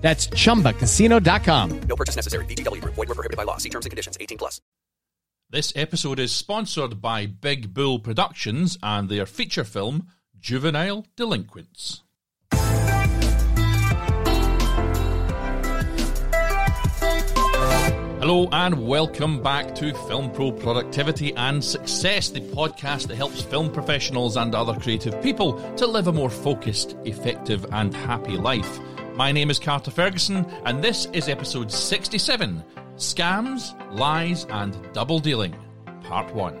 That's chumbacasino.com. No purchase necessary. VGW Group. Void were prohibited by law. See terms and conditions. 18 plus. This episode is sponsored by Big Bull Productions and their feature film, Juvenile Delinquents. Hello and welcome back to Film Pro Productivity and Success, the podcast that helps film professionals and other creative people to live a more focused, effective, and happy life. My name is Carter Ferguson, and this is episode 67 Scams, Lies, and Double Dealing, Part 1.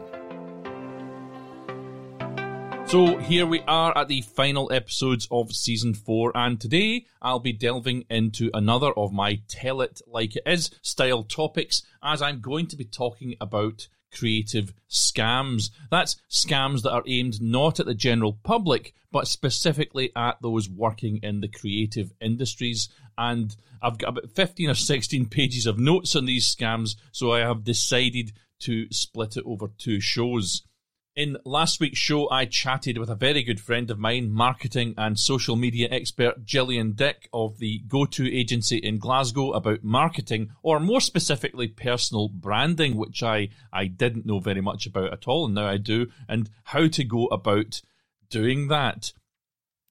So here we are at the final episodes of season four, and today I'll be delving into another of my tell it like it is style topics as I'm going to be talking about creative scams. That's scams that are aimed not at the general public, but specifically at those working in the creative industries. And I've got about 15 or 16 pages of notes on these scams, so I have decided to split it over two shows. In last week's show, I chatted with a very good friend of mine, marketing and social media expert Gillian Dick of the Go To agency in Glasgow about marketing, or more specifically, personal branding, which I, I didn't know very much about at all, and now I do, and how to go about doing that.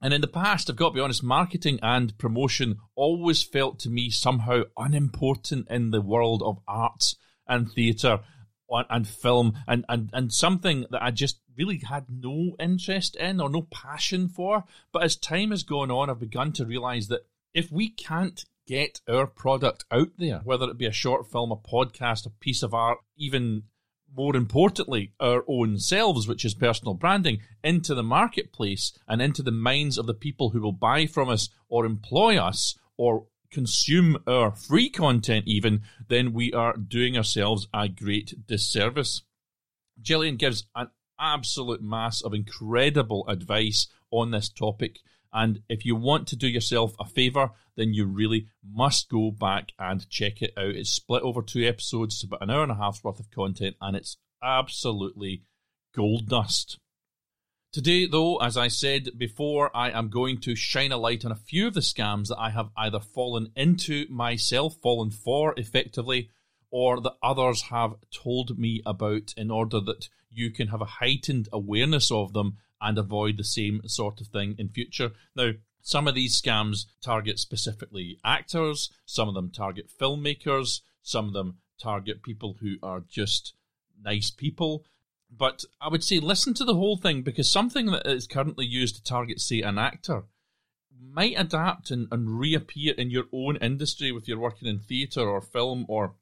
And in the past, I've got to be honest, marketing and promotion always felt to me somehow unimportant in the world of arts and theatre and film and, and, and something that I just really had no interest in or no passion for. But as time has gone on, I've begun to realize that if we can't get our product out there, whether it be a short film, a podcast, a piece of art, even more importantly, our own selves, which is personal branding, into the marketplace and into the minds of the people who will buy from us or employ us or consume our free content, even, then we are doing ourselves a great disservice. Gillian gives an absolute mass of incredible advice on this topic. And if you want to do yourself a favour, then you really must go back and check it out. It's split over two episodes, about an hour and a half's worth of content, and it's absolutely gold dust. Today, though, as I said before, I am going to shine a light on a few of the scams that I have either fallen into myself, fallen for effectively, or that others have told me about in order that you can have a heightened awareness of them and avoid the same sort of thing in future. Now, some of these scams target specifically actors, some of them target filmmakers, some of them target people who are just nice people. But I would say listen to the whole thing because something that is currently used to target, say, an actor might adapt and, and reappear in your own industry if you're working in theatre or film or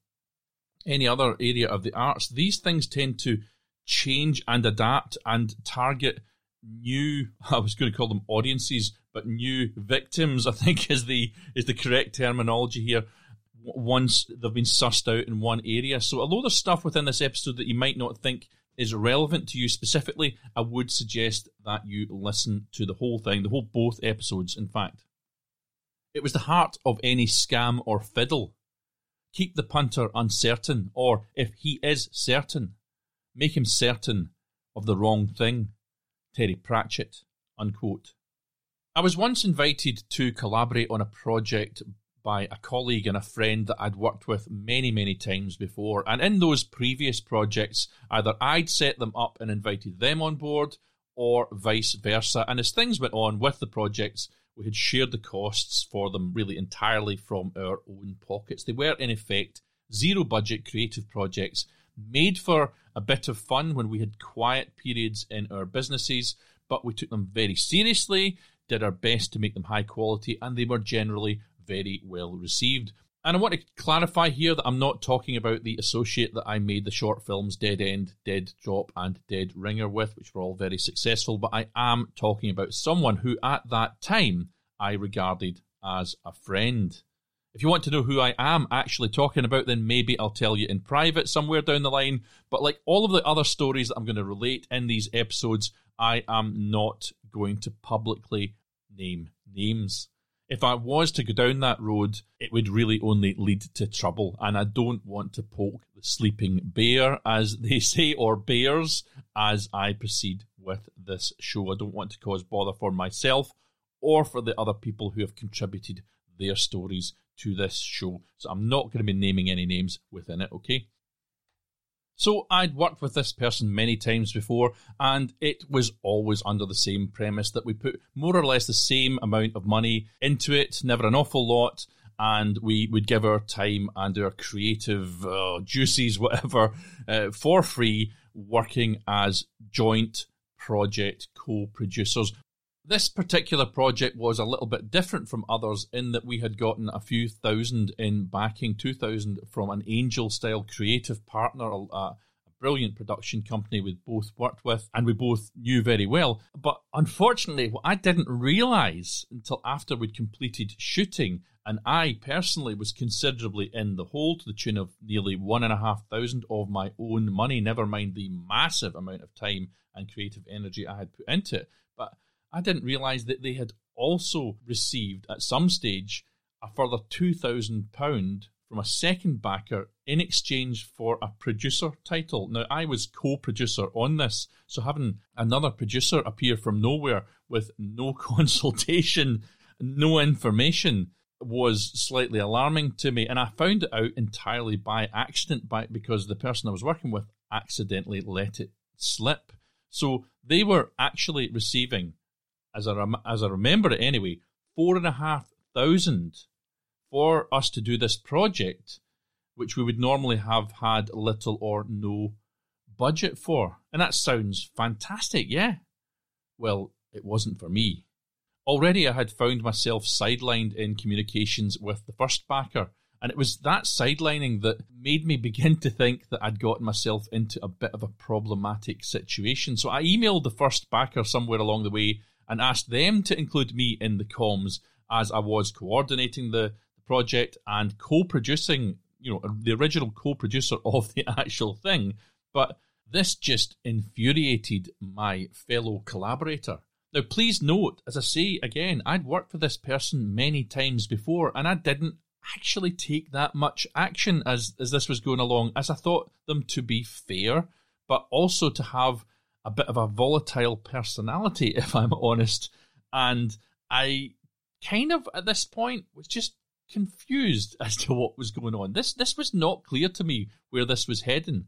any other area of the arts. These things tend to change and adapt and target new I was going to call them audiences, but new victims, I think is the is the correct terminology here. Once they've been sussed out in one area. So although there's stuff within this episode that you might not think is relevant to you specifically, I would suggest that you listen to the whole thing, the whole both episodes, in fact. It was the heart of any scam or fiddle. Keep the punter uncertain, or if he is certain, make him certain of the wrong thing. Terry Pratchett. Unquote. I was once invited to collaborate on a project by a colleague and a friend that I'd worked with many, many times before. And in those previous projects, either I'd set them up and invited them on board, or vice versa. And as things went on with the projects, we had shared the costs for them really entirely from our own pockets. They were, in effect, zero budget creative projects made for a bit of fun when we had quiet periods in our businesses, but we took them very seriously, did our best to make them high quality, and they were generally very well received. And I want to clarify here that I'm not talking about the associate that I made the short films Dead End, Dead Drop, and Dead Ringer with, which were all very successful, but I am talking about someone who at that time I regarded as a friend. If you want to know who I am actually talking about, then maybe I'll tell you in private somewhere down the line. But like all of the other stories that I'm going to relate in these episodes, I am not going to publicly name names. If I was to go down that road, it would really only lead to trouble. And I don't want to poke the sleeping bear, as they say, or bears, as I proceed with this show. I don't want to cause bother for myself or for the other people who have contributed their stories to this show. So I'm not going to be naming any names within it, okay? So I'd worked with this person many times before, and it was always under the same premise that we put more or less the same amount of money into it, never an awful lot, and we would give our time and our creative uh, juices, whatever, uh, for free, working as joint project co-producers this particular project was a little bit different from others in that we had gotten a few thousand in backing, 2,000 from an angel style creative partner, a, brilliant production company we both worked with and we both knew very well. But unfortunately, what I didn't realize until after we'd completed shooting, and I personally was considerably in the hole to the tune of nearly one and a half thousand of my own money, never mind the massive amount of time and creative energy I had put into it. But I didn't realize that they had also received at some stage a further £2,000 from a second backer in exchange for a producer title. Now, I was co producer on this, so having another producer appear from nowhere with no consultation, no information, was slightly alarming to me. And I found it out entirely by accident by, because the person I was working with accidentally let it slip. So they were actually receiving as I rem- as I remember it anyway, four and a half thousand for us to do this project, which we would normally have had little or no budget for. And that sounds fantastic, yeah. Well, it wasn't for me. Already I had found myself sidelined in communications with the first backer, and it was that sidelining that made me begin to think that I'd gotten myself into a bit of a problematic situation. So I emailed the first backer somewhere along the way and asked them to include me in the comms as I was coordinating the, project and co-producing, you know, the original co-producer of the actual thing. But this just infuriated my fellow collaborator. Now, please note, as I say again, I'd worked for this person many times before, and I didn't actually take that much action as as this was going along, as I thought them to be fair, but also to have a bit of a volatile personality, if I'm honest. And I kind of at this point was just confused as to what was going on. This this was not clear to me where this was heading.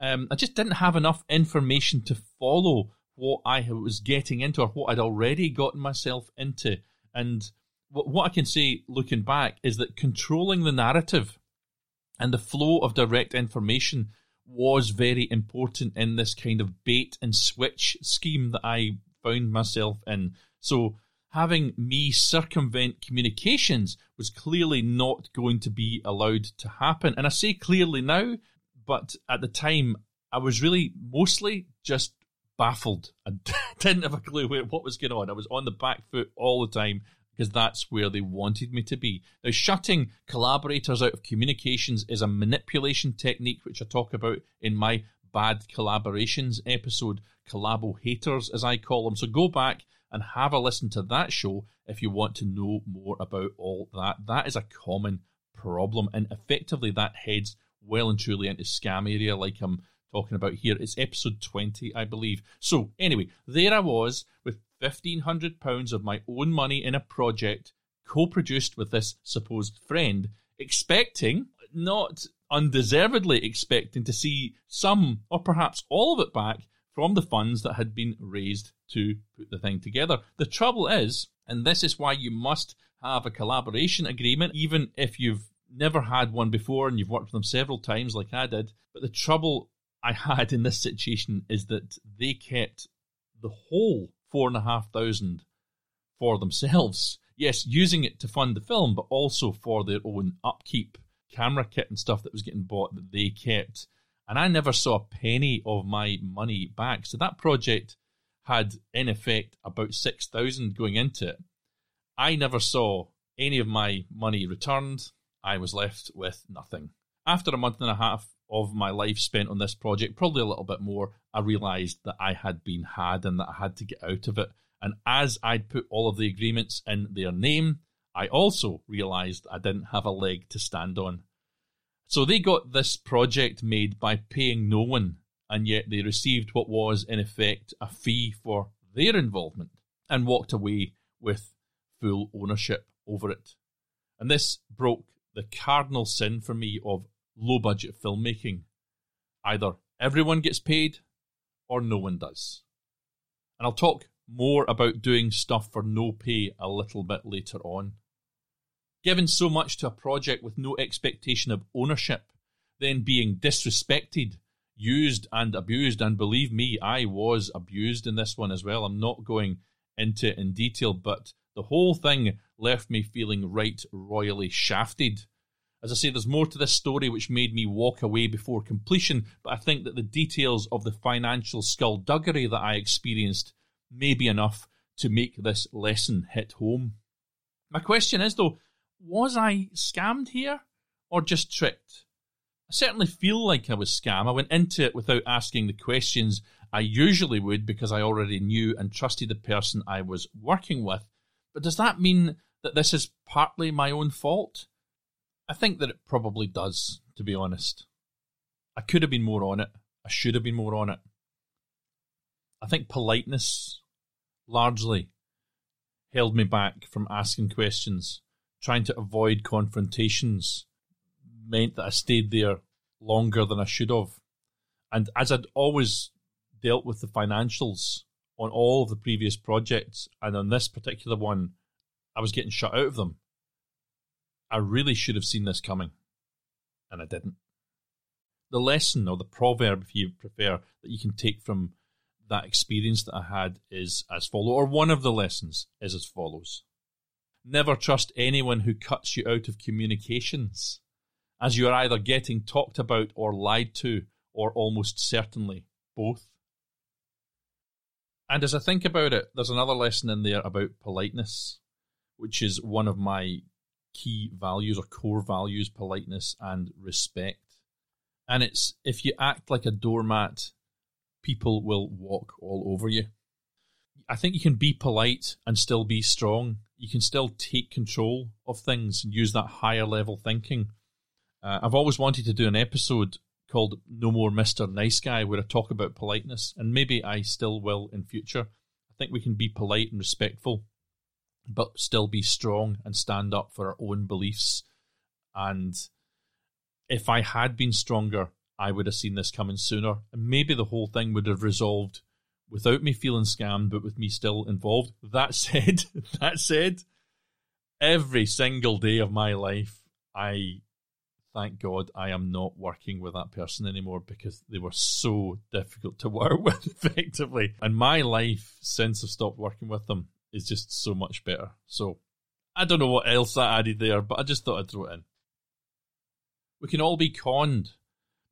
Um, I just didn't have enough information to follow what I was getting into or what I'd already gotten myself into. And what, what I can say looking back is that controlling the narrative and the flow of direct information was very important in this kind of bait and switch scheme that I found myself in. So having me circumvent communications was clearly not going to be allowed to happen. And I say clearly now, but at the time I was really mostly just baffled. I didn't have a clue what was going on. I was on the back foot all the time because that's where they wanted me to be. Now, shutting collaborators out of communications is a manipulation technique which I talk about in my bad collaborations episode, Collabo Haters, as I call them. So go back and have a listen to that show if you want to know more about all that. That is a common problem, and effectively that heads well and truly into scam area, like I'm talking about here. It's episode 20, I believe. So, anyway, there I was with £1,500 of my own money in a project co produced with this supposed friend, expecting, not undeservedly expecting, to see some or perhaps all of it back from the funds that had been raised to put the thing together. The trouble is, and this is why you must have a collaboration agreement, even if you've never had one before and you've worked with them several times, like I did. But the trouble I had in this situation is that they kept the whole four and a half thousand for themselves. Yes, using it to fund the film, but also for their own upkeep, camera kit and stuff that was getting bought that they kept. And I never saw a penny of my money back. So that project had, in effect, about 6,000 going into it. I never saw any of my money returned. I was left with nothing. After a month and a half of my life spent on this project, probably a little bit more, I realised that I had been had and that I had to get out of it. And as I'd put all of the agreements in their name, I also realised I didn't have a leg to stand on. So they got this project made by paying no one, and yet they received what was, in effect, a fee for their involvement and walked away with full ownership over it. And this broke the cardinal sin for me of low budget filmmaking. Either everyone gets paid or no one does. And I'll talk more about doing stuff for no pay a little bit later on. Given so much to a project with no expectation of ownership, then being disrespected, used, and abused, and believe me, I was abused in this one as well. I'm not going into it in detail, but the whole thing left me feeling right royally shafted. As I say, there's more to this story which made me walk away before completion, but I think that the details of the financial skullduggery that I experienced may be enough to make this lesson hit home. My question is, though, was I scammed here or just tricked? I certainly feel like I was scammed. I went into it without asking the questions I usually would because I already knew and trusted the person I was working with. But does that mean that this is partly my own fault? I think that it probably does, to be honest. I could have been more on it. I should have been more on it. I think politeness largely held me back from asking questions. Trying to avoid confrontations meant that I stayed there longer than I should have. And as I'd always dealt with the financials on all of the previous projects, and on this particular one, I was getting shut out of them. I really should have seen this coming, and I didn't. The lesson, or the proverb, if you prefer, that you can take from that experience that I had is as follows, or one of the lessons is as follows. Never trust anyone who cuts you out of communications, as you are either getting talked about or lied to, or almost certainly both. And as I think about it, there's another lesson in there about politeness, which is one of my key values or core values politeness and respect. And it's if you act like a doormat, people will walk all over you. I think you can be polite and still be strong. You can still take control of things and use that higher level thinking. Uh, I've always wanted to do an episode called No More Mr. Nice Guy where I talk about politeness, and maybe I still will in future. I think we can be polite and respectful but still be strong and stand up for our own beliefs. And if I had been stronger, I would have seen this coming sooner. And maybe the whole thing would have resolved without me feeling scammed, but with me still involved. That said, that said, every single day of my life, I thank God I am not working with that person anymore because they were so difficult to work with effectively. And my life since I stopped working with them is just so much better. So I don't know what else I added there, but I just thought I'd throw it in. We can all be conned,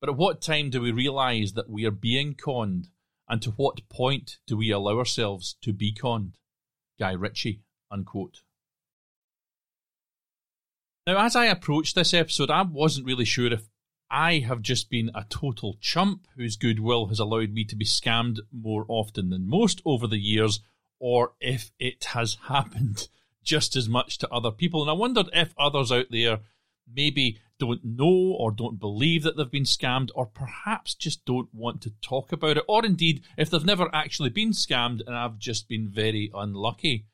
but at what time do we realise that we are being conned, and to what point do we allow ourselves to be conned? Guy Ritchie, unquote. Now, as I approached this episode, I wasn't really sure if I have just been a total chump whose goodwill has allowed me to be scammed more often than most over the years, or if it has happened just as much to other people. And I wondered if others out there maybe don't know or don't believe that they've been scammed, or perhaps just don't want to talk about it, or indeed if they've never actually been scammed and I've just been very unlucky.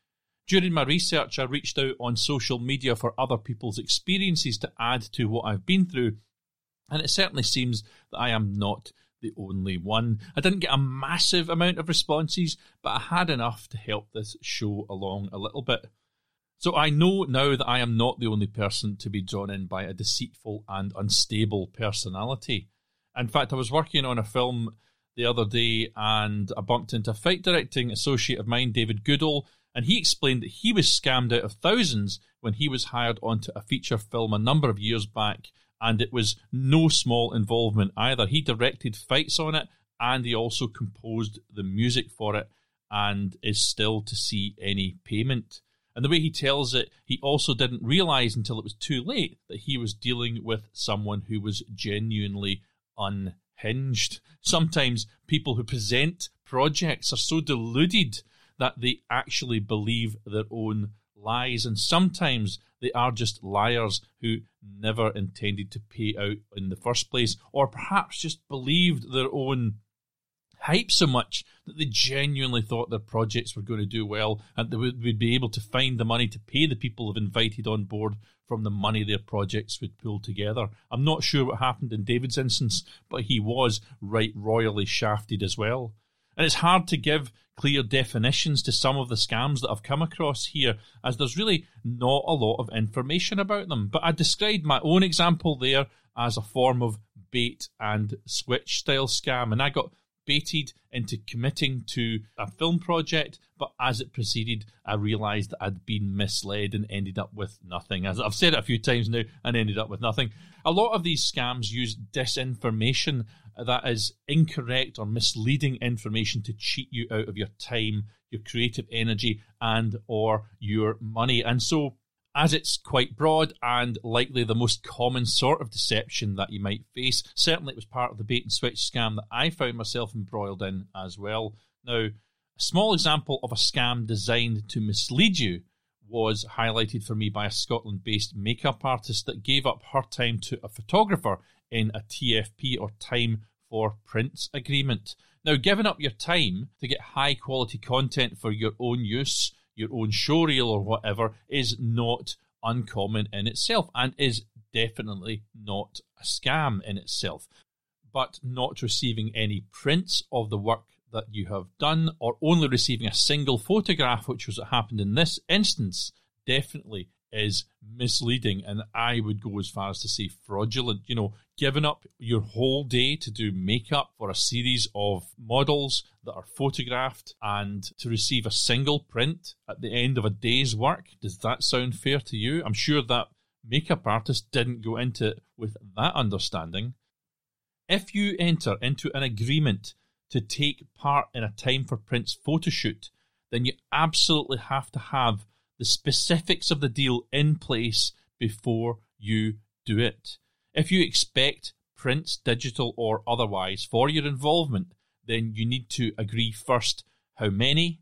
During my research, I reached out on social media for other people's experiences to add to what I've been through, and it certainly seems that I am not the only one. I didn't get a massive amount of responses, but I had enough to help this show along a little bit. So I know now that I am not the only person to be drawn in by a deceitful and unstable personality. In fact, I was working on a film the other day and I bumped into a fight directing associate of mine, David Goodall, and he explained that he was scammed out of thousands when he was hired onto a feature film a number of years back and it was no small involvement either. He directed fights on it and he also composed the music for it and is still to see any payment. And the way he tells it, he also didn't realize until it was too late that he was dealing with someone who was genuinely unhinged. Sometimes people who present projects are so deluded that they actually believe their own lies, and sometimes they are just liars who never intended to pay out in the first place, or perhaps just believed their own hype so much that they genuinely thought their projects were going to do well and they would, would be able to find the money to pay the people they've invited on board from the money their projects would pull together. I'm not sure what happened in David's instance, but he was right royally shafted as well. And it's hard to give clear definitions to some of the scams that I've come across here, as there's really not a lot of information about them. But I described my own example there as a form of bait and switch style scam, and I got baited into committing to a film project, but as it proceeded, I realised that I'd been misled and ended up with nothing. As I've said it a few times now, and ended up with nothing. A lot of these scams use disinformation that is incorrect or misleading information to cheat you out of your time, your creative energy, and or your money. And so as it's quite broad and likely the most common sort of deception that you might face. Certainly, it was part of the bait and switch scam that I found myself embroiled in as well. Now, a small example of a scam designed to mislead you was highlighted for me by a Scotland based makeup artist that gave up her time to a photographer in a TFP or time for prints agreement. Now, giving up your time to get high quality content for your own use your own showreel or whatever is not uncommon in itself and is definitely not a scam in itself. But not receiving any prints of the work that you have done or only receiving a single photograph, which was what happened in this instance, definitely is misleading and I would go as far as to say fraudulent. You know, giving up your whole day to do makeup for a series of models that are photographed and to receive a single print at the end of a day's work. Does that sound fair to you? I'm sure that makeup artist didn't go into it with that understanding. If you enter into an agreement to take part in a time for prints photo shoot, then you absolutely have to have the specifics of the deal in place before you do it. If you expect prints, digital or otherwise, for your involvement, then you need to agree first how many,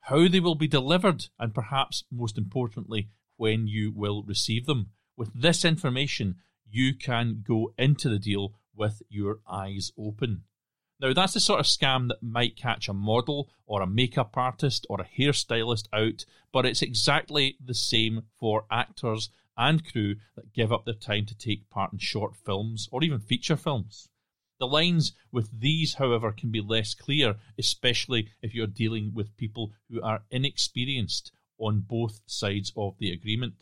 how they will be delivered, and perhaps most importantly, when you will receive them. With this information, you can go into the deal with your eyes open. Now, that's the sort of scam that might catch a model or a makeup artist or a hairstylist out, but it's exactly the same for actors and crew that give up their time to take part in short films or even feature films. The lines with these, however, can be less clear, especially if you're dealing with people who are inexperienced on both sides of the agreement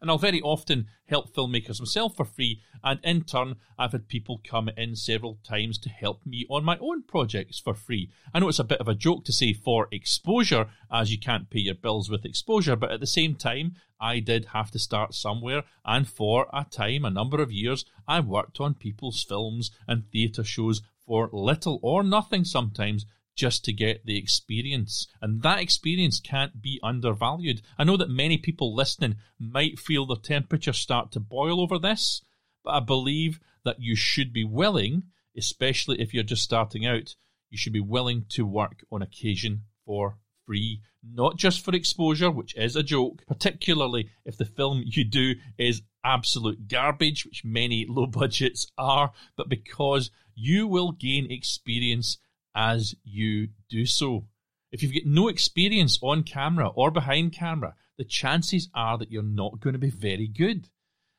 and I'll very often help filmmakers myself for free, and in turn, I've had people come in several times to help me on my own projects for free. I know it's a bit of a joke to say for exposure, as you can't pay your bills with exposure, but at the same time, I did have to start somewhere, and for a time, a number of years, I worked on people's films and theatre shows for little or nothing sometimes just to get the experience. And that experience can't be undervalued. I know that many people listening might feel the temperature start to boil over this, but I believe that you should be willing, especially if you're just starting out, you should be willing to work on occasion for free, not just for exposure, which is a joke, particularly if the film you do is absolute garbage, which many low budgets are, but because you will gain experience as you do so. If you've got no experience on camera or behind camera, the chances are that you're not going to be very good.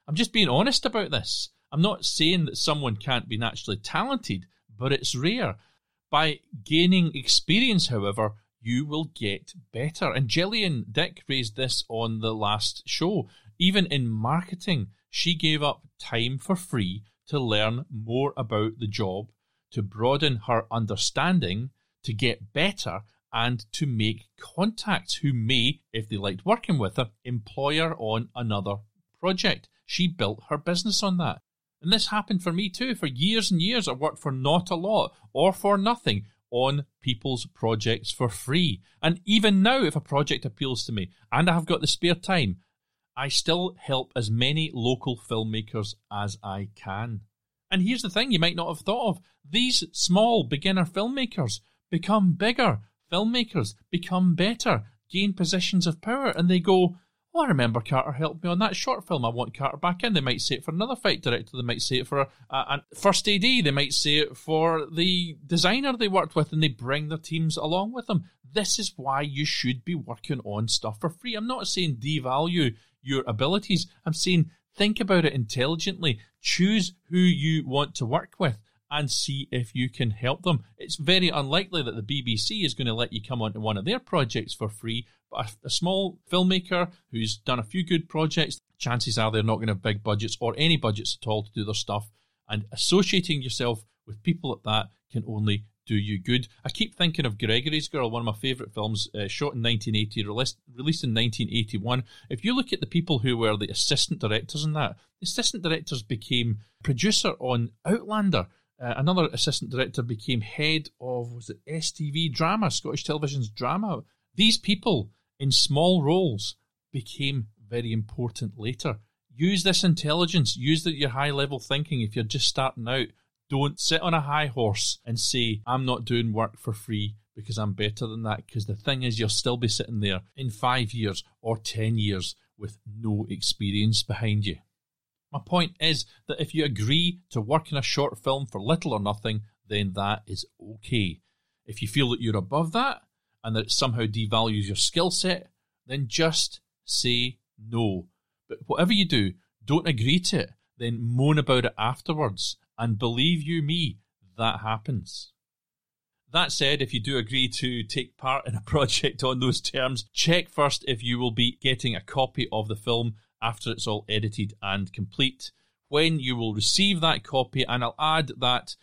I'm just being honest about this. I'm not saying that someone can't be naturally talented, but it's rare. By gaining experience, however, you will get better. And Gillian Dick raised this on the last show. Even in marketing, she gave up time for free to learn more about the job to broaden her understanding, to get better, and to make contacts who may, if they liked working with her, employ her on another project. She built her business on that. And this happened for me too. For years and years, I worked for not a lot or for nothing on people's projects for free. And even now, if a project appeals to me and I have got the spare time, I still help as many local filmmakers as I can. And here's the thing you might not have thought of these small beginner filmmakers become bigger filmmakers, become better, gain positions of power, and they go, Oh, I remember Carter helped me on that short film. I want Carter back in. They might say it for another fight director. They might say it for a, a, a first AD. They might say it for the designer they worked with, and they bring their teams along with them. This is why you should be working on stuff for free. I'm not saying devalue your abilities. I'm saying think about it intelligently. Choose who you want to work with and see if you can help them. It's very unlikely that the BBC is going to let you come onto one of their projects for free, but a, small filmmaker who's done a few good projects, chances are they're not going to have big budgets or any budgets at all to do their stuff. And associating yourself with people like that can only do you good. I keep thinking of Gregory's Girl, one of my favourite films, uh, shot in 1980, released, released in 1981. If you look at the people who were the assistant directors in that, the assistant directors became producer on Outlander. Uh, another assistant director became head of was it STV drama, Scottish Television's drama. These people in small roles became very important later. Use this intelligence, use the, your high level thinking if you're just starting out. Don't sit on a high horse and say, I'm not doing work for free because I'm better than that. Because the thing is, you'll still be sitting there in five years or 10 years with no experience behind you. My point is that if you agree to work in a short film for little or nothing, then that is okay. If you feel that you're above that and that it somehow devalues your skill set, then just say no. But whatever you do, don't agree to it, then moan about it afterwards. And believe you me, that happens. That said, if you do agree to take part in a project on those terms, check first if you will be getting a copy of the film after it's all edited and complete. When you will receive that copy, and I'll add that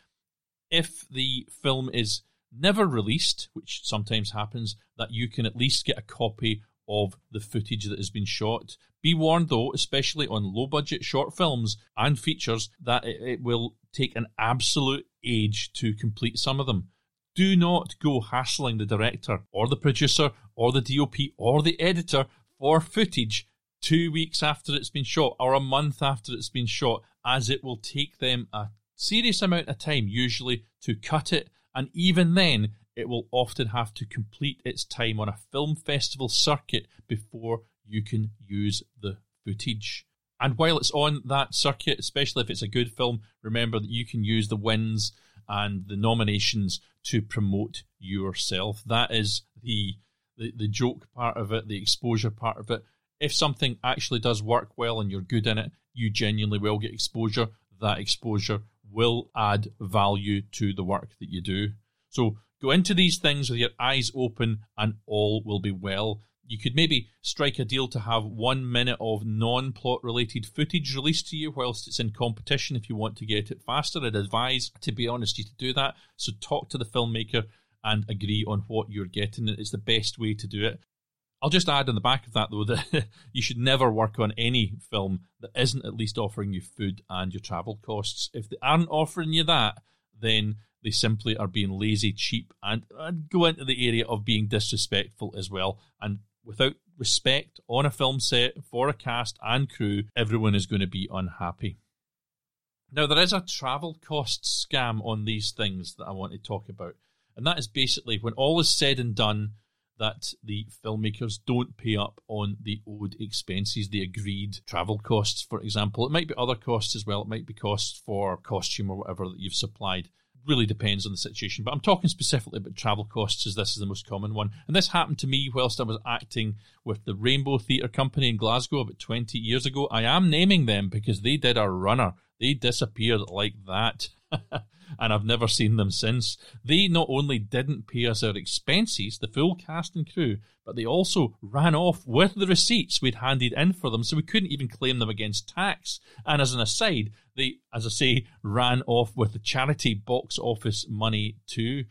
if the film is never released, which sometimes happens, that you can at least get a copy of the footage that has been shot. Be warned though, especially on low budget short films and features, that it, it, will take an absolute age to complete some of them. Do not go hassling the director or the producer or the DOP or the editor for footage two weeks after it's been shot or a month after it's been shot, as it will take them a serious amount of time, usually, to cut it. And even then, it will often have to complete its time on a film festival circuit before you can use the footage. And while it's on that circuit, especially if it's a good film, remember that you can use the wins and the nominations to promote yourself. That is the, the, the joke part of it, the exposure part of it if something actually does work well and you're good in it, you genuinely will get exposure. That exposure will add value to the work that you do. So go into these things with your eyes open and all will be well. You could maybe strike a deal to have one minute of non plot related footage released to you whilst it's in competition if you want to get it faster. I'd advise, to be honest, you to do that. So talk to the filmmaker and agree on what you're getting. It's the best way to do it. I'll just add on the back of that though that you should never work on any film that isn't at least offering you food and your travel costs. If they aren't offering you that, then they simply are being lazy, cheap, and, and go into the area of being disrespectful as well. And without respect on a film set for a cast and crew, everyone is going to be unhappy. Now, there is a travel costs scam on these things that I want to talk about. And that is basically when all is said and done, that the filmmakers don't pay up on the owed expenses, the agreed travel costs, for example. It might be other costs as well. It might be costs for costume or whatever that you've supplied. Really depends on the situation. But I'm talking specifically about travel costs, as this is the most common one. And this happened to me whilst I was acting with the Rainbow Theatre Company in Glasgow about 20 years ago. I am naming them because they did a runner. They disappeared like that. and I've never seen them since. They not only didn't pay us our expenses, the full cast and crew, but they also ran off with the receipts we'd handed in for them, so we couldn't even claim them against tax. And as an aside, they, as I say, ran off with the charity box office money too.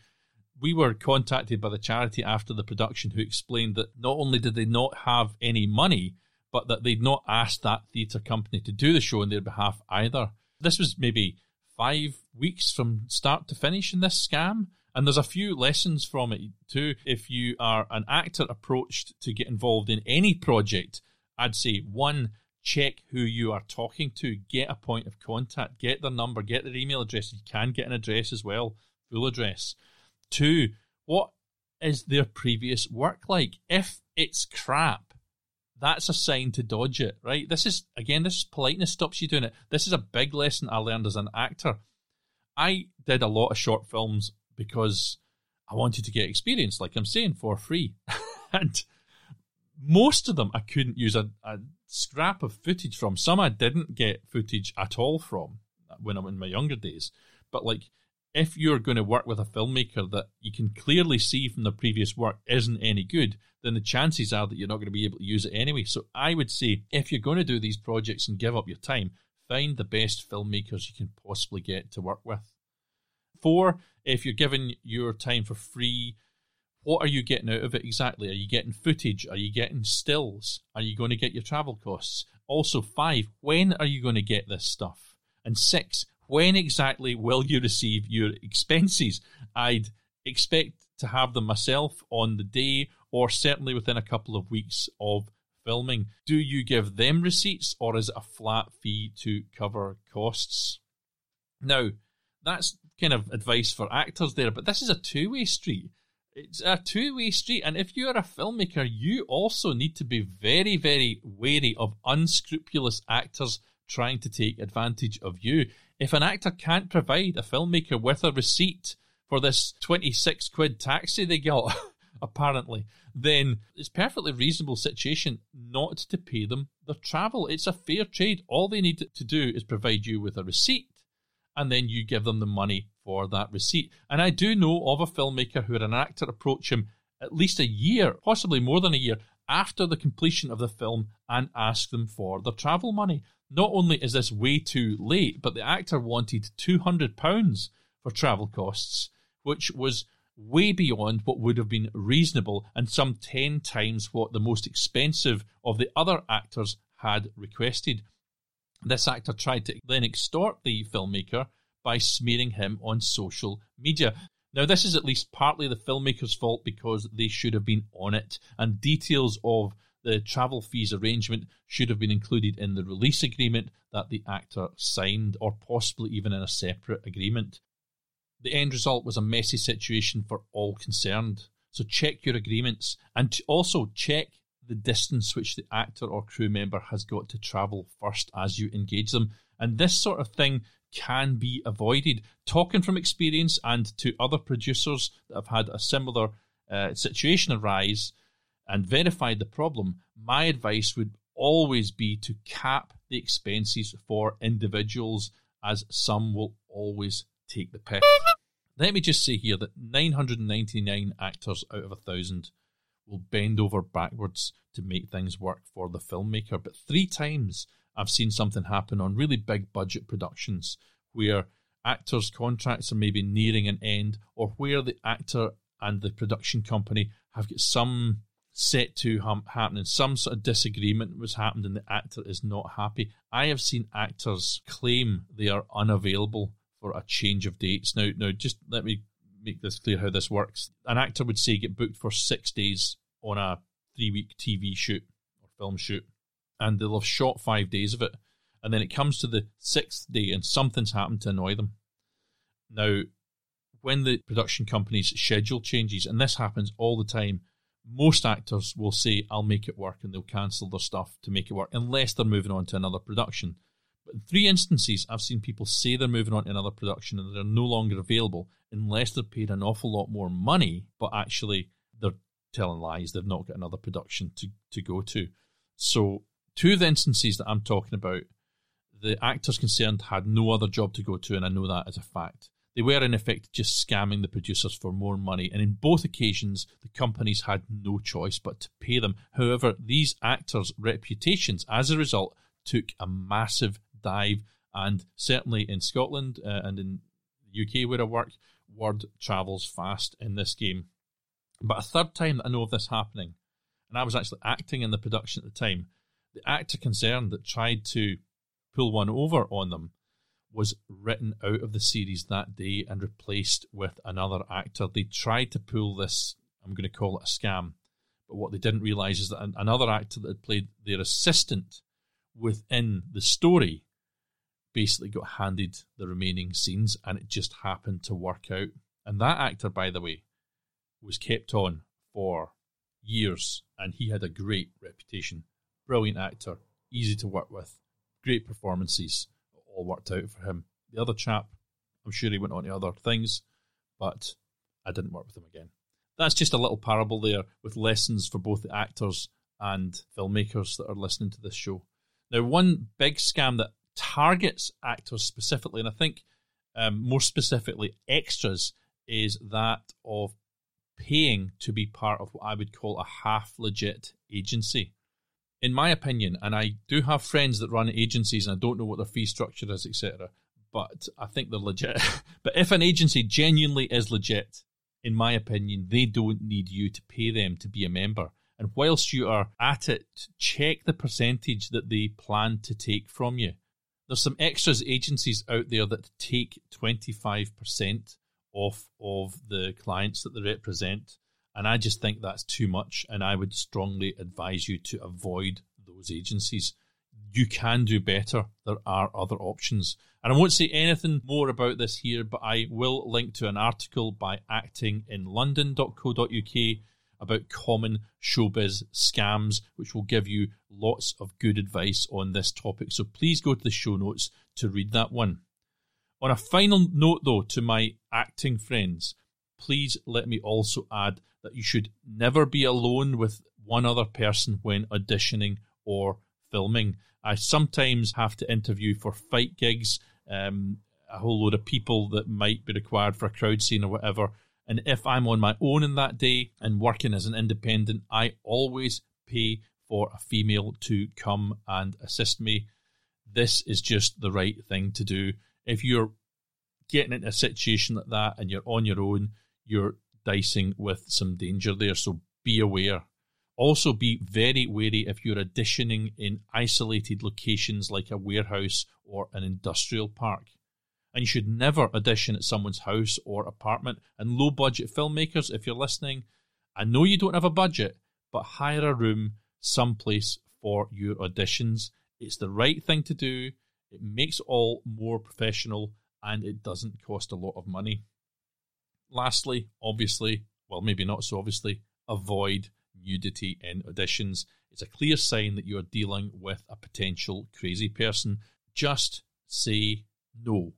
We were contacted by the charity after the production who explained that not only did they not have any money, but that they'd not asked that theatre company to do the show on their behalf either. This was maybe five weeks from start to finish in this scam. And there's a few lessons from it too. If you are an actor approached to get involved in any project, I'd say one, check who you are talking to, get a point of contact, get their number, get their email address. You can get an address as well, full address. Two, what is their previous work like? If it's crap, that's a sign to dodge it, right? This is, again, this politeness stops you doing it. This is a big lesson I learned as an actor. I did a lot of short films because I wanted to get experience, like I'm saying, for free. and most of them I couldn't use a, a, scrap of footage from. Some I didn't get footage at all from when I'm in my younger days. But like, if you're going to work with a filmmaker that you can clearly see from the previous work isn't any good, then the chances are that you're not going to be able to use it anyway. So I would say if you're going to do these projects and give up your time, find the best filmmakers you can possibly get to work with. Four, if you're given your time for free, what are you getting out of it exactly? Are you getting footage? Are you getting stills? Are you going to get your travel costs? Also, five, when are you going to get this stuff? And six, when exactly will you receive your expenses? I'd expect to have them myself on the day or certainly within a couple of weeks of filming. Do you give them receipts or is it a flat fee to cover costs? Now, that's kind of advice for actors there, but this is a two way street. It's a two way street, and if you're a filmmaker, you also need to be very, very wary of unscrupulous actors trying to take advantage of you. If an actor can't provide a filmmaker with a receipt for this 26 quid taxi they got, apparently, then it's perfectly reasonable situation not to pay them their travel. It's a fair trade. All they need to do is provide you with a receipt and then you give them the money for that receipt. And I do know of a filmmaker who had an actor approach him at least a year, possibly more than a year, after the completion of the film and ask them for their travel money. Not only is this way too late, but the actor wanted £200 for travel costs, which was way beyond what would have been reasonable and some 10 times what the most expensive of the other actors had requested. This actor tried to then extort the filmmaker by smearing him on social media. Now, this is at least partly the filmmaker's fault because they should have been on it, and details of the travel fees arrangement should have been included in the release agreement that the actor signed, or possibly even in a separate agreement. The end result was a messy situation for all concerned. So check your agreements and also check the distance which the actor or crew member has got to travel first as you engage them. And this sort of thing can be avoided. Talking from experience and to other producers that have had a similar uh, situation arise and verified the problem, my advice would always be to cap the expenses for individuals, as some will always take the piss. Let me just say here that 999 actors out of a thousand will bend over backwards to make things work for the filmmaker. But three times I've seen something happen on really big budget productions where actors' contracts are maybe nearing an end, or where the actor and the production company have got some set to ha- happening, some sort of disagreement was happened, and the actor is not happy. I have seen actors claim they are unavailable for a change of dates. Now, now, just let me make this clear how this works. An actor would say get booked for six days on a three week TV shoot or film shoot, and they'll have shot five days of it. And then it comes to the sixth day, and something's happened to annoy them. Now, when the production company's schedule changes, and this happens all the time, most actors will say, I'll make it work, and they'll cancel their stuff to make it work, unless they're moving on to another production. But in three instances, I've seen people say they're moving on to another production and they're no longer available unless they're paid an awful lot more money, but actually they're telling lies. They've not got another production to, to go to. So, two of the instances that I'm talking about, the actors concerned had no other job to go to, and I know that as a fact. They were, in effect, just scamming the producers for more money, and in both occasions, the companies had no choice but to pay them. However, these actors' reputations, as a result, took a massive dive, and certainly in Scotland uh, and in the UK where I work, word travels fast in this game. But a third time that I know of this happening, and I was actually acting in the production at the time, the actor concerned that tried to pull one over on them was written out of the series that day and replaced with another actor. They tried to pull this, I'm going to call it a scam, but what they didn't realise is that another actor that had played their assistant within the story basically got handed the remaining scenes and it just happened to work out. And that actor, by the way, was kept on for years and he had a great reputation. Brilliant actor, easy to work with, great performances, all worked out for him. The other chap, I'm sure he went on to other things, but I didn't work with him again. That's just a little parable there with lessons for both the actors and filmmakers that are listening to this show. Now, one big scam that targets actors specifically, and I think um, more specifically extras, is that of paying to be part of what I would call a half legit agency. In my opinion, and I do have friends that run agencies and I don't know what their fee structure is, etc., but I think they're legit. but if an agency genuinely is legit, in my opinion, they don't need you to pay them to be a member. And whilst you are at it, check the percentage that they plan to take from you. There's some extras agencies out there that take 25% off of the clients that they represent. And I just think that's too much. And I would strongly advise you to avoid those agencies. You can do better. There are other options. And I won't say anything more about this here, but I will link to an article by actinginlondon.co.uk about common showbiz scams, which will give you lots of good advice on this topic. So please go to the show notes to read that one. On a final note, though, to my acting friends, please let me also add that you should never be alone with one other person when auditioning or filming. I sometimes have to interview for fight gigs, um, a whole load of people that might be required for a crowd scene or whatever. And if I'm on my own in that day and working as an independent, I always pay for a female to come and assist me. This is just the right thing to do. If you're getting into a situation like that and you're on your own, you're dicing with some danger there. So be aware. Also, be very wary if you're auditioning in isolated locations like a warehouse or an industrial park and you should never audition at someone's house or apartment. And low budget filmmakers, if you're listening, I know you don't have a budget, but hire a room someplace for your auditions. It's the right thing to do. It makes all more professional and it doesn't cost a lot of money. Lastly, obviously, well, maybe not so obviously, avoid nudity in auditions. It's a clear sign that you are dealing with a potential crazy person. Just say no.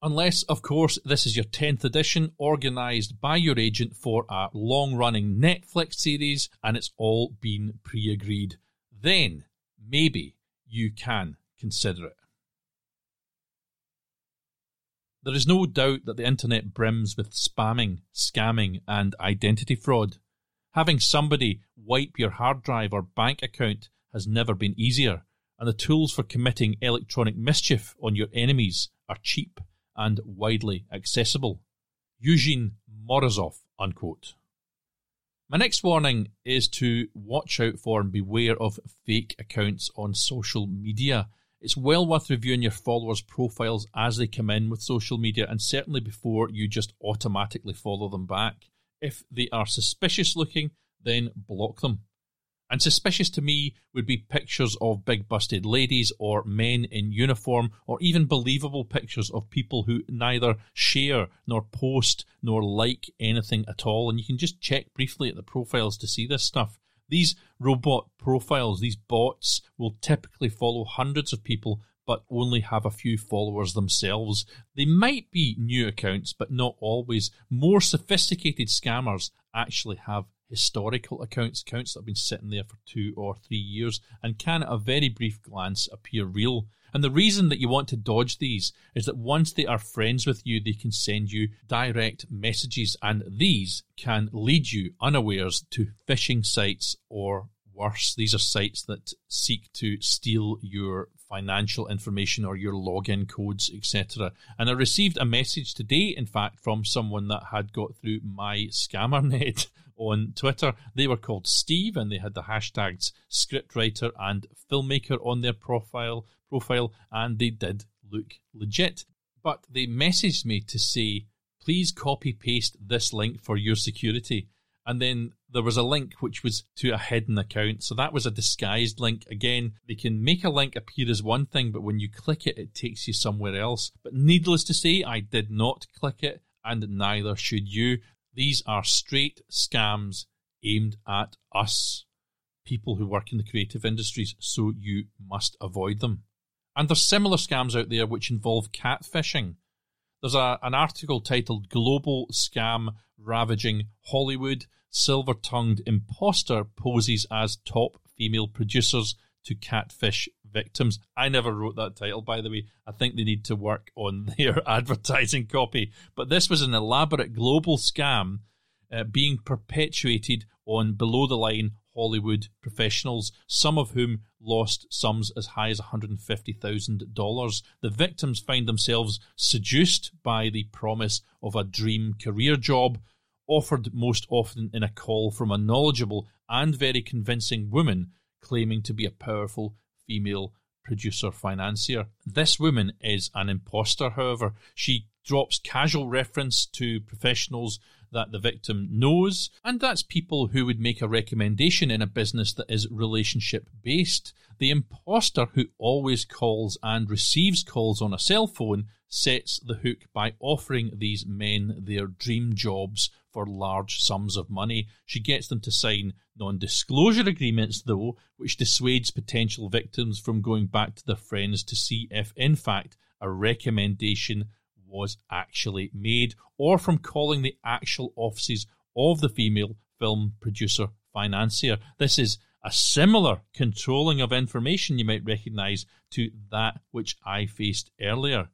Unless, of course, this is your 10th edition organised by your agent for a long running Netflix series and it's all been pre agreed. Then maybe you can consider it. There is no doubt that the internet brims with spamming, scamming, and identity fraud. Having somebody wipe your hard drive or bank account has never been easier, and the tools for committing electronic mischief on your enemies are cheap and widely accessible. Eugene Morozov, unquote. My next warning is to watch out for and beware of fake accounts on social media. It's well worth reviewing your followers' profiles as they come in with social media and certainly before you just automatically follow them back. If they are suspicious looking, then block them. And suspicious to me would be pictures of big busted ladies or men in uniform, or even believable pictures of people who neither share nor post nor like anything at all. And you can just check briefly at the profiles to see this stuff. These robot profiles, these bots, will typically follow hundreds of people but only have a few followers themselves. They might be new accounts, but not always. More sophisticated scammers actually have historical accounts, accounts that have been sitting there for two or three years, and can at a very brief glance appear real. And the reason that you want to dodge these is that once they are friends with you, they can send you direct messages, and these can lead you unawares to phishing sites or worse. These are sites that seek to steal your financial information or your login codes, etc. And I received a message today, in fact, from someone that had got through my scammer net on Twitter. They were called Steve and they had the hashtags scriptwriter and filmmaker on their profile profile and they did look legit. but they messaged me to say, please copy paste this link for your security. And then there was a link which was to a hidden account. So that was a disguised link. Again, they can make a link appear as one thing, but when you click it, it takes you somewhere else. But needless to say, I did not click it, and neither should you. These are straight scams aimed at us, people who work in the creative industries, so you must avoid them. And there's similar scams out there which involve catfishing. There's a, an article titled Global Scam Ravaging Hollywood. Silver tongued imposter poses as top female producers to catfish victims. I never wrote that title, by the way. I think they need to work on their advertising copy. But this was an elaborate global scam uh, being perpetuated on below the line Hollywood professionals, some of whom lost sums as high as $150,000. The victims find themselves seduced by the promise of a dream career job, offered most often in a call from a knowledgeable and very convincing woman claiming to be a powerful female producer financier. This woman is an imposter, however. She drops casual reference to professionals that the victim knows, and that's people who would make a recommendation in a business that is relationship based. The imposter who always calls and receives calls on a cell phone sets the hook by offering these men their dream jobs for large sums of money. She gets them to sign non disclosure agreements, though, which dissuades potential victims from going back to their friends to see if, in fact, a recommendation was actually made, or from calling the actual offices of the female film producer financier. This is a similar controlling of information you might recognize to that which I faced earlier.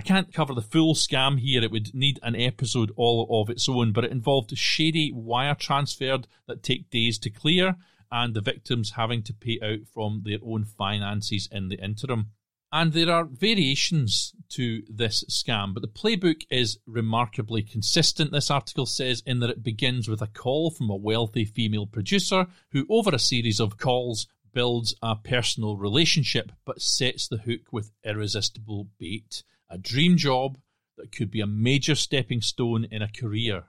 I can't cover the full scam here, it would need an episode all of its own, but it involved shady wire transfers that take days to clear and the victims having to pay out from their own finances in the interim. And there are variations to this scam, but the playbook is remarkably consistent, this article says, in that it begins with a call from a wealthy female producer who, over a series of calls, builds a personal relationship but sets the hook with irresistible bait. A dream job that could be a major stepping stone in a career.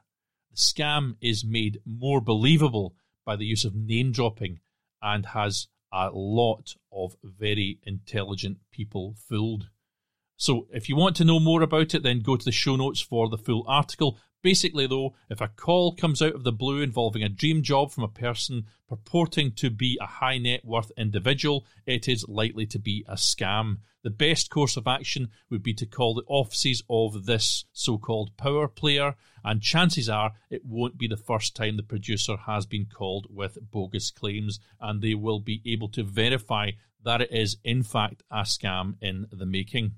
The scam is made more believable by the use of name dropping and has a lot of very intelligent people fooled. So, if you want to know more about it, then go to the show notes for the full article. Basically, though, if a call comes out of the blue involving a dream job from a person purporting to be a high net worth individual, it is likely to be a scam. The best course of action would be to call the offices of this so called power player, and chances are it won't be the first time the producer has been called with bogus claims, and they will be able to verify that it is, in fact, a scam in the making.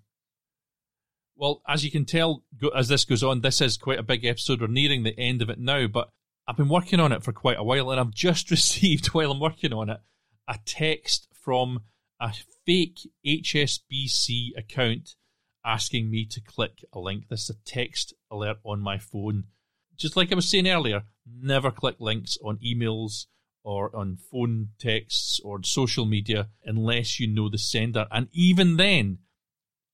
Well, as you can tell, as this goes on, this is quite a big episode. We're nearing the end of it now, but I've been working on it for quite a while, and I've just received, while I'm working on it, a text from a fake HSBC account asking me to click a link. This is a text alert on my phone. Just like I was saying earlier, never click links on emails or on phone texts or social media unless you know the sender. And even then,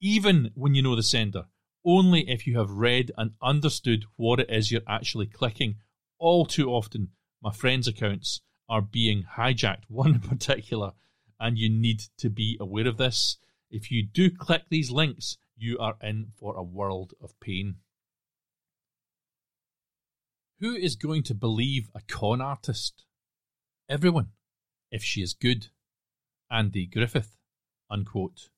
even when you know the sender, only if you have read and understood what it is you're actually clicking. All too often, my friends' accounts are being hijacked, one in particular, and you need to be aware of this. If you do click these links, you are in for a world of pain. Who is going to believe a con artist? Everyone, if she is good. Andy Griffith. Unquote.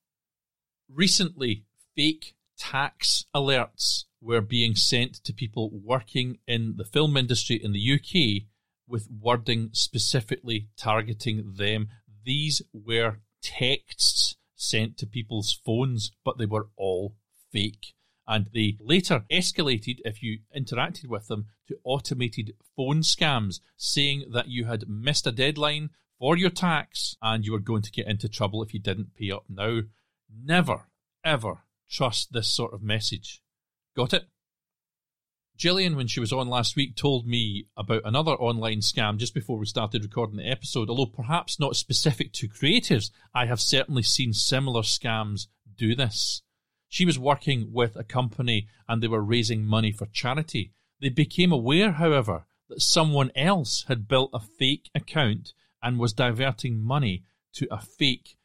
Recently, fake tax alerts were being sent to people working in the film industry in the UK with wording specifically targeting them. These were texts sent to people's phones, but they were all fake. And they later escalated, if you interacted with them, to automated phone scams, saying that you had missed a deadline for your tax and you were going to get into trouble if you didn't pay up now. Never, ever trust this sort of message. Got it? Gillian, when she was on last week, told me about another online scam just before we started recording the episode. Although perhaps not specific to creatives, I have certainly seen similar scams do this. She was working with a company and they were raising money for charity. They became aware, however, that someone else had built a fake account and was diverting money to a fake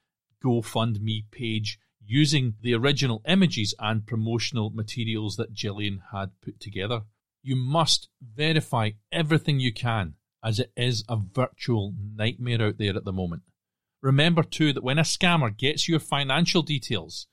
GoFundMe page using the original images and promotional materials that Gillian had put together. You must verify everything you can, as it is a virtual nightmare out there at the moment. Remember too that when a scammer gets your financial details,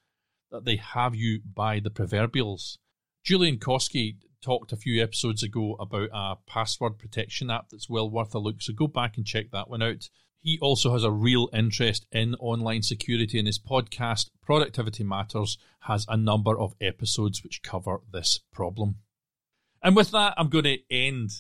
that they have you by the proverbials. Julian Koski talked a few episodes ago about a password protection app that's well worth a look, so go back and check that one out. He also has a real interest in online security, and his podcast, Productivity Matters, has a number of episodes which cover this problem. And with that, I'm going to end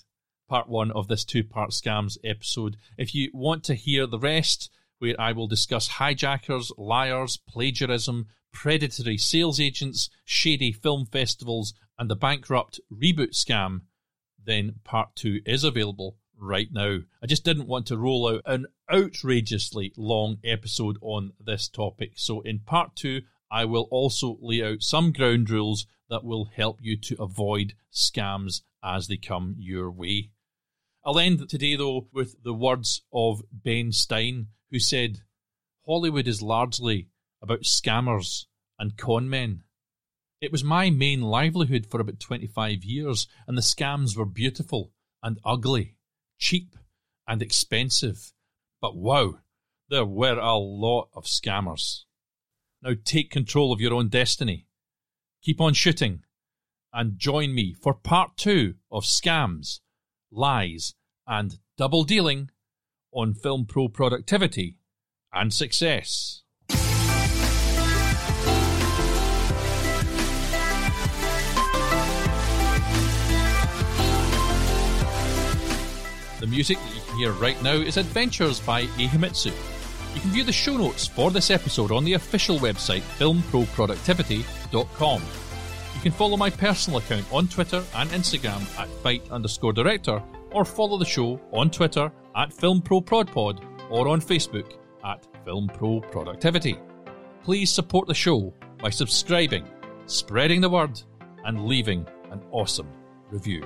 part one of this two part scams episode. If you want to hear the rest, where I will discuss hijackers, liars, plagiarism, predatory sales agents, shady film festivals, and the bankrupt reboot scam, then part two is available right now. I just didn't want to roll out an outrageously long episode on this topic. So, in part two, I will also lay out some ground rules that will help you to avoid scams as they come your way. I'll end today, though, with the words of Ben Stein, who said, Hollywood is largely about scammers and conmen. It was my main livelihood for about 25 years, and the scams were beautiful and ugly, cheap and expensive. But wow, there were a lot of scammers. Now take control of your own destiny. Keep on shooting, and join me for part two of Scams, Lies, and Double Dealing on Film Pro Productivity and Success. The music that you can hear right now is Adventures by A Himitsu. You can view the show notes for this episode on the official website filmproproductivity.com. You can follow my personal account on Twitter and Instagram at fight underscore director, or follow the show on Twitter at filmproprodpod or on Facebook at filmproproductivity. Please support the show by subscribing, spreading the word, and leaving an awesome review.